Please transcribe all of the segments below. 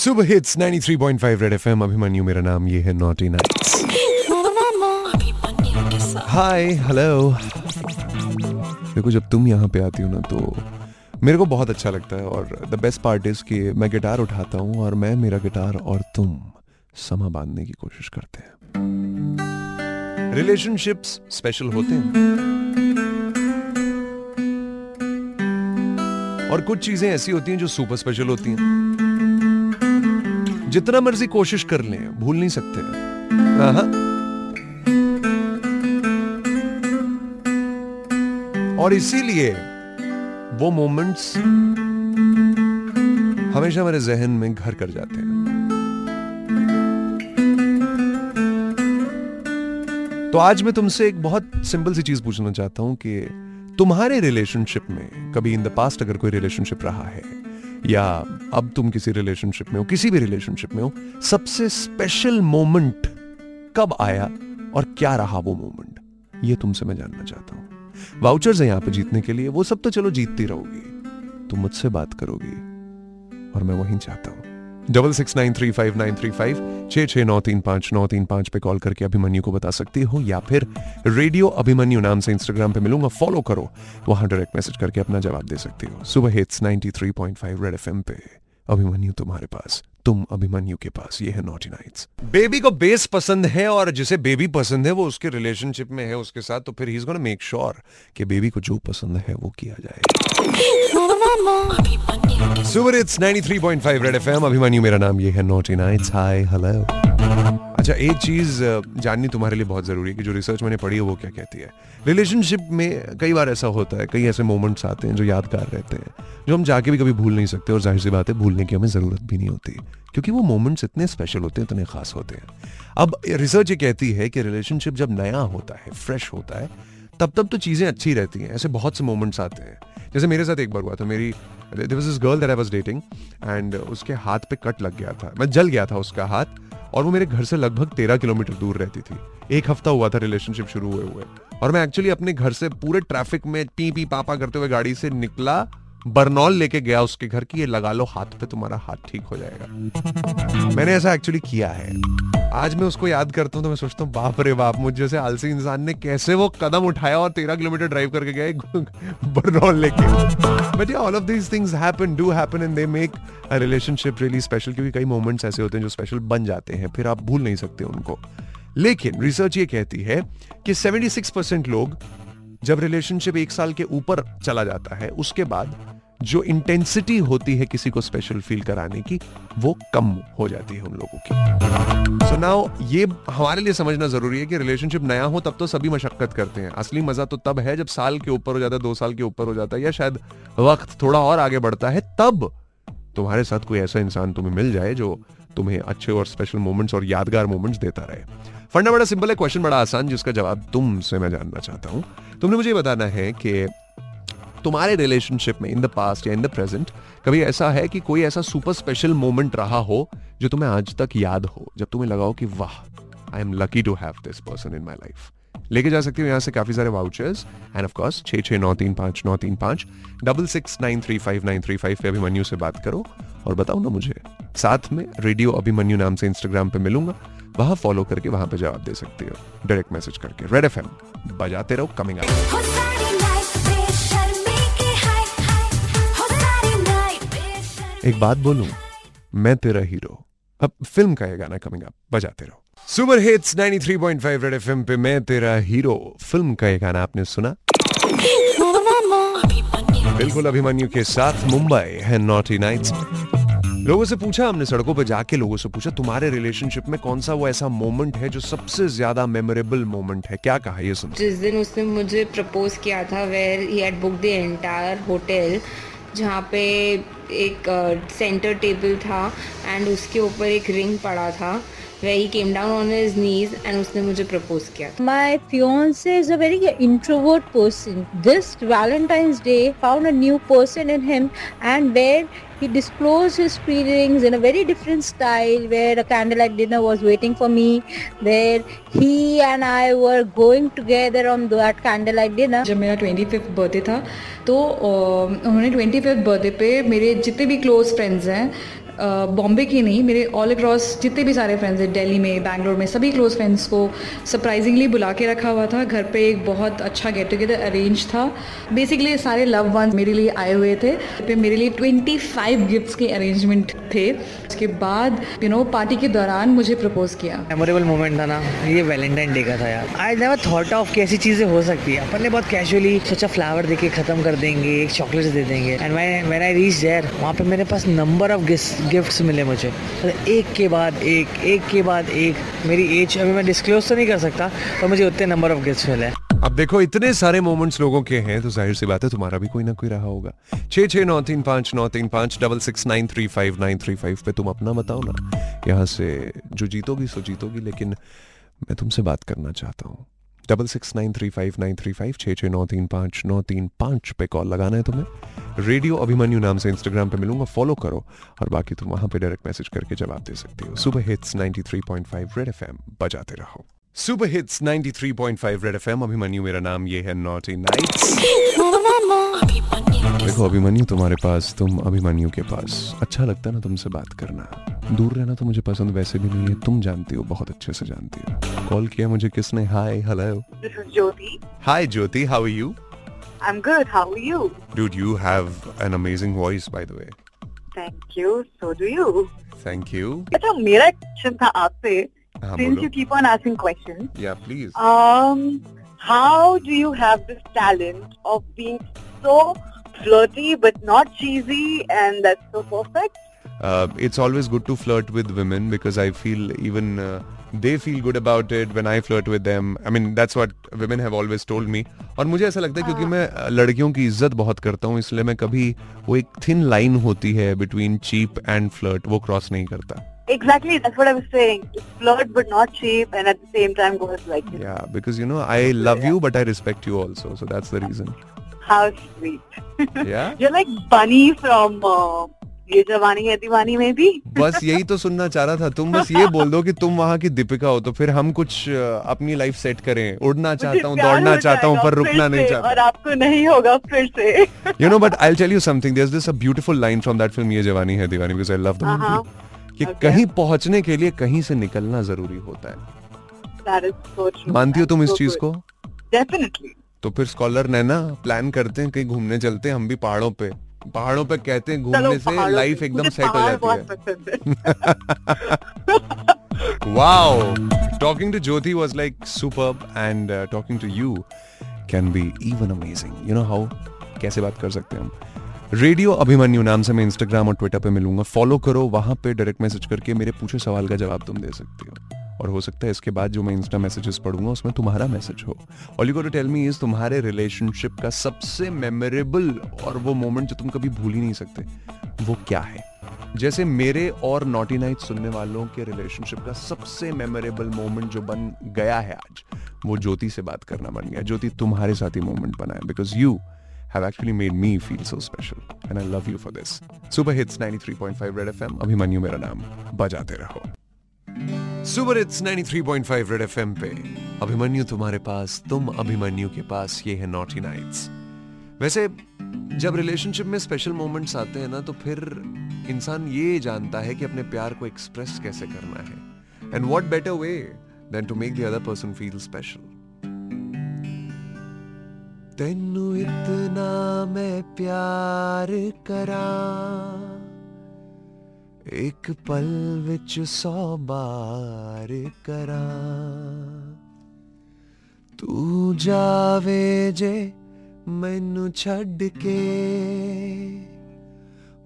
सुबह hits 93.5 red FM Abhimanyu मेरा नाम ये है नॉटी नाइट्स हाय हेलो देखो, जब तुम यहाँ पे आती हो ना तो मेरे को बहुत अच्छा लगता है और द बेस्ट पार्ट इज़ कि मैं गिटार उठाता हूँ और मैं, मेरा गिटार और तुम समा बांधने की कोशिश करते हैं। रिलेशनशिप्स स्पेशल होते हैं। और कुछ चीज़ें ऐसी होती हैं जो सुपर स्पेशल होती हैं। जितना मर्ज़ी कोशिश कर लें, भूल नहीं सकते। और इसीलिए वो मोमेंट्स हमेशा मेरे जहन में घर कर जाते हैं। तो आज मैं तुमसे एक बहुत सिंपल सी चीज़ पूछना चाहता हूँ कि तुम्हारे रिलेशनशिप में कभी इन द पास्ट अगर कोई रिलेशनशिप रहा है या अब तुम किसी रिलेशनशिप में हो, किसी भी रिलेशनशिप में हो, सबसे स्पेशल मोमेंट कब आया और क्या रहा वो मोमेंट ये तुमसे मैं जानना चाहता हूँ। वाउचर्स है यहाँ पे जीतने के लिए, वो सब तो चलो जीतती रहोगी। तुम मुझसे बात करोगी और मैं वहीं चाहता हूँ। Double six nine three five nine three five छः छः नौ तीन पाँच, नौ तीन पाँच पे कॉल करके अभिमन्यु को बता सकती हो, या फिर रेडियो अभिमन्यु नाम से इंस्टाग्राम पे मिलूँगा फॉलो करो, वहाँ डायरेक्ट मैसेज करके अपना जवाब दे सकती हो। सुबह हिट्स 93.5 रेड एफ़ एम पे। अभिमन्यु तुम्हारे पास। तुम अभिमन्यु के पास, ये है नॉटी नाइट्स बेबी को बेस पसंद है और जिसे बेबी पसंद है, वो उसके रिलेशनशिप में है, उसके साथ तो फिर he is gonna make sure कि बेबी को जो पसंद है, वो किया जाए। Super hits 93.5 Red FM Abhimanyu, मेरा नाम ये है नॉटी नाइट्स हाय हेलो अच्छा एक चीज़ जाननी तुम्हारे लिए बहुत ज़रूरी है कि जो रिसर्च मैंने पढ़ी है, वो क्या कहती है? रिलेशनशिप में कई बार ऐसा होता है, कई ऐसे मोमेंट्स आते हैं जो यादगार रहते हैं, जो हम जाके भी कभी भूल नहीं सकते और ज़ाहिर सी बात है, भूलने की हमें ज़रूरत भी नहीं होती। क्योंकि वो मोमेंट्स इतने स्पेशल होते हैं, इतने खास होते हैं। अब रिसर्च ये कहती है कि रिलेशनशिप जब नया होता है फ्रेश होता है, तब तब तो चीज़ें अच्छी रहती हैं। ऐसे बहुत से मोमेंट्स आते हैं। जैसे मेरे साथ एक बार हुआ था, मेरी there was this girl that I was dating and उसके हाथ पे कट लग गया था। मैं जल गया था उसका हाथ और वो मेरे घर से लगभग तेरह किलोमीटर दूर रहती थी। एक हफ़्ता हुआ था रिलेशनशिप शुरू हुए हुए। और मैं एक्चुअली अपने घर से पूरे ट्रैफ़िक में पी पी पापा करते हुए गाड़ी से निकला बर्नौल लेके गया उसके घर की ये लगा लो हाथ पे, तुम्हारा हाथ ठीक हो जाएगा। मैंने ऐसा एक्चुअली किया है। आज मैं उसको याद करता हूँ तो मैं सोचता हूँ, बाप रे बाप, मुझ जैसे आलसी इंसान ने कैसे वो कदम उठाया और तेरह किलोमीटर ड्राइव करके गए बर्नौल लेके। But all of these things happen do happen and they make a relationship really special क्योंकि कई मोमेंट्स ऐसे होते हैं जो स्पेशल बन जाते हैं, फिर आप भूल नहीं सकते उनको। लेकिन रिसर्च ये कहती है कि 76 परसेंट लोग जब रिलेशनशिप एक साल के ऊपर चला जाता है, उसके बाद जो इंटेंसिटी होती है किसी को स्पेशल फील कराने की, वो कम हो जाती है उन लोगों की। सो so नाउ ये हमारे लिए समझना ज़रूरी है कि रिलेशनशिप नया हो, तब तो सभी मशक्कत करते हैं। असली मज़ा तो तब है जब साल के ऊपर हो जाता है, दो साल के ऊपर हो जाता है, या शायद वक्त थोड़ा और आगे बढ़ता है, तब तुम्हारे साथ कोई ऐसा इंसान तुम्हें मिल जाए जो तुम्हें अच्छे और स्पेशल मोमेंट्स और यादगार मोमेंट्स देता रहे। फंडा बड़ा सिंपल है क्वेश्चन बड़ा आसान, जिसका जवाब तुमसे मैं जानना चाहता हूँ। तुमने मुझे बताना है कि तुम्हारे रिलेशनशिप में इन द पास्ट या इन द प्रेजेंट कभी ऐसा है कि कोई ऐसा सुपर स्पेशल मोमेंट रहा हो, जो तुम्हें आज तक याद हो, जब तुम्हें लगा हो कि, वाह I am lucky to have this person in my life लेके जा सकती हूँ यहाँ से काफ़ी सारे वाउचर्स एंड ऑफ़ कोर्स छः छः नौ तीन पाँच नौ तीन पाँच double six nine three five nine three five पे अभिमन्यु से बात करो और बताओ ना मुझे। साथ में रेडियो अभिमन्यु नाम से इंस्टाग्राम पे मिलूँगा। वहाँ फॉलो करके वहाँ पे जवाब दे सकती हो। डायरेक्ट मैसेज करके। रेड एफएम बजाते रहो कमिंग अप एक बात बोलूँ मैं तेरा हीरो। अब फ़िल्म का ये गाना कमिंग अप बजाते रहो। सुपर हिट्स 93.5 रेड एफएम पे मैं तेरा हीरो। फ़िल्म का ये गाना आपने सुना? बिल्कुल अभिमन्यु के साथ मुंबई है नॉटी नाइट्स लोगों से पूछा हमने सड़कों पे जाके लोगों से पूछा तुम्हारे रिलेशनशिप में कौन सा वो ऐसा मोमेंट है जो सबसे ज़्यादा मेमोरेबल मोमेंट है? क्या कहा ये सुन? जिस दिन उसने मुझे प्रपोज किया था where he had book the entire hotel जहाँ पे एक सेंटर uh, टेबल था एंड उसके ऊपर एक रिंग पड़ा था। Where he came down on his knees and उसने मुझे propose किया My fiance is a very introvert person. This Valentine's Day found a new person in him and where he disclosed his feelings in a very different style where a candlelight dinner was waiting for me where he and I were going together on that candlelight dinner जब मेरा twenty fifth birthday था तो उन्होंने twenty fifth birthday पे मेरे जितने भी close friends हैं बॉम्बे की नहीं, मेरे ऑल अक्रॉस जितने भी सारे फ्रेंड्स हैं, दिल्ली में, बैंगलोर में, सभी क्लोज फ्रेंड्स को सरप्राइजिंगली बुला के रखा हुआ था। घर पे एक बहुत अच्छा गेट टुगेदर अरेंज था। बेसिकली सारे लव वंस मेरे लिए आए हुए थे। पे मेरे लिए 25 गिफ्ट्स के अरेंजमेंट थे। उसके बाद यू नो पार्टी के दौरान मुझे प्रपोज किया। मेमोरेबल मोमेंट था ना, ये वैलेंटाइन डे का था यार। आई नेवर थॉट ऑफ़ कैसी चीज़ें हो सकती है। अपन ने बहुत कैजुअली सोचा फ्लावर देके ख़त्म कर देंगे, एक चॉकलेट दे देंगे। And when I reach there वहाँ पे मेरे पास नंबर ऑफ़ गिफ्ट्स मिले मुझे। एक के बाद एक एक के बाद एक। मेरी एज अभी मैं डिस्क्लोज तो नहीं कर सकता, पर मुझे उतने नंबर ऑफ़ गिफ्ट्स मिले। अब देखो, इतने सारे मोमेंट्स लोगों के हैं तो ज़ाहिर सी बात है तुम्हारा भी कोई ना कोई रहा होगा। छह छह, नौ, तीन, पाँच, नौ, तीन, पाँच double six nine three five nine three five पे तुम अपना बताओ ना। यहाँ से जो जीतोगी, सो जीतोगी, लेकिन मैं तुमसे बात करना चाहता हूँ। Double six nine three five nine three five छः छः नौ तीन पाँच, नौ तीन पाँच पे कॉल लगाना है तुम्हें। रेडियो अभिमन्यु नाम से इंस्टाग्राम पे मिलूँगा फॉलो करो, और बाकी तुम वहाँ पे डायरेक्ट मैसेज करके जवाब दे सकती हो। सुबह हिट्स 93.5 रेड एफ़ एम बजाते रहो। Super hits 93.5 Red FM Abhimanyu मेरा नाम ये है नॉटी नाइट्स देखो अभिमन्यु तुम्हारे पास तुम अभिमन्यु के पास अच्छा लगता है ना तुमसे बात करना दूर रहना तो मुझे पसंद वैसे भी नहीं है तुम जानती हो बहुत अच्छे से जानती हो कॉल किया मुझे किसने hi hello Jyoti. Hi Jyoti how are you I'm good. How are you? Dude, you have an amazing voice, by the way. Thank you. So do you. Thank you. अच्छा मेरा क्वेश्चन था आपसे हाँ since you keep on asking questions. Yeah, please. Um, how do you have this talent of being so flirty but not cheesy and that's so perfect? Uh, it's always good to flirt with women because I feel even uh, they feel good about it when I flirt with them. I mean, that's what women have always told me. और मुझे ऐसा लगता है क्योंकि मैं अ, लड़कियों की इज़्ज़त बहुत करता हूँ इसलिए मैं कभी वो एक थिन लाइन होती है बिटवीन चीप एंड फ्लर्ट वो क्रॉस नहीं करता Exactly. That's what I was saying. To flirt but not cheap and at the same time goes like this. Yeah, because you know I love you but I respect you also, so that's the reason. How sweet. Yeah. You're like Bunny from uh, ये जवानी है दीवानी में भी. बस यही तो सुनना चाह रहा था तुम बस ये बोल दो कि तुम वहाँ की दीपिका हो तो फिर हम कुछ अपनी लाइफ सेट करें उड़ना चाहता हूँ दौड़ना चाहता हूँ पर रुकना नहीं चाहता और आपको नहीं होगा फिर से you know but I tell you something there this a beautiful line from that film Yeh Jawaani Hai Deewani because I love the हाँ, मूवी कि Okay. कहीं पहुँचने के लिए कहीं से निकलना ज़रूरी होता है so मानती हो तुम इस So चीज़ को Definitely. तो फिर स्कॉलर नैना प्लान करते हैं कहीं घूमने चलते हैं हम भी पहाड़ों पे पहाड़ों पे कहते हैं घूमने से लाइफ एकदम सेट हो जाती है wow talking to Jyoti to like was and talking to you can be even amazing you know amazing. You know how? कैसे बात कर सकते हैं हम रेडियो अभिमन्यु नाम से मैं इंस्टाग्राम और ट्विटर पे मिलूँगा। फॉलो करो, वहाँ पे डायरेक्ट मैसेज करके मेरे पूछे सवाल का जवाब तुम दे सकते हो। और हो सकता है इसके बाद जो मैं इंस्टा मैसेजेस पढ़ूँगा, उसमें तुम्हारा मैसेज हो। All you tell me is तुम्हारे रिलेशनशिप का सबसे मेमोरेबल और वो मोमेंट जो तुम कभी भूल ही नहीं सकते, वो क्या है? जैसे मेरे और नॉटी नाइट सुनने वालों के रिलेशनशिप का सबसे मेमोरेबल मोमेंट जो बन गया है आज, वो ज्योति से बात करना बन गया। ज्योति, तुम्हारे साथ ही मोमेंट बना है। Because you have actually made me feel so special, and I love you for this. Super Hits 93.5 Red FM Abhimanyu मेरा नाम, बजाते रहो। सुपर हिट्स 93.5 रेड एफएम पे, अभिमन्यु तुम्हारे पास, तुम अभिमन्यु के पास, ये है नॉटी नाइट्स वैसे, जब रिलेशनशिप में स्पेशल मोमेंट्स आते हैं ना तो फिर इंसान ये जानता है कि अपने प्यार को एक्सप्रेस कैसे करना है। And what better way than to make the other person feel special तेनु इतना मैं प्यार करा। एक पल विच सौ बार करा। तू जावे जे मैनु छड़ के।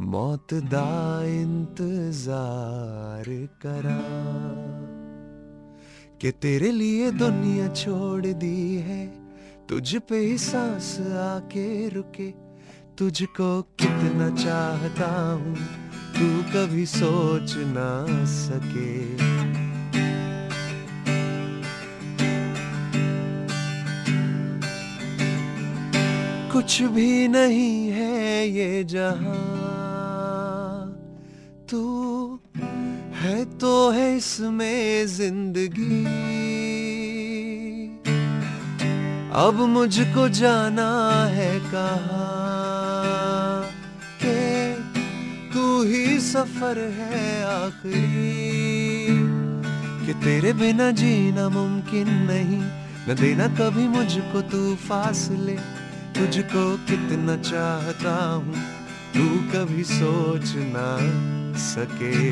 मौत दा इंतज़ार करा। कि तेरे लिए दुनिया छोड़ दी है तुझ पे सांस आके रुके, तुझको कितना चाहता हूँ, तू कभी सोच ना सके। कुछ भी नहीं है ये जहाँ, तू है तो है इसमें ज़िंदगी। अब मुझको जाना है कहा? के तू ही सफ़र है आखिरी? कि तेरे बिना जीना मुमकिन नहीं, न देना कभी मुझको तू फासले। तुझको कितना चाहता हूँ, तू कभी सोच ना सके।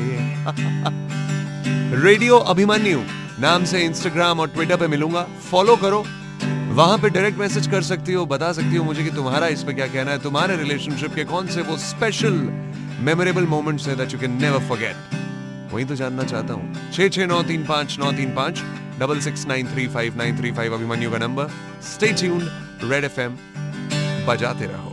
रेडियो अभिमन्यु, नाम से इंस्टाग्राम और ट्विटर पे मिलूँगा। फॉलो करो। वहाँ पे डायरेक्ट मैसेज कर सकती हो, बता सकती हो मुझे कि तुम्हारा इस पे क्या कहना है, तुम्हारे रिलेशनशिप के कौन से वो स्पेशल मेमोरेबल मोमेंट्स है that you can never forget वही तो जानना चाहता हूँ। छह छह नौ तीन पाँच नौ तीन पाँच double six nine three five nine three five Abhimanyu का number stay tuned Red FM बजाते रहो।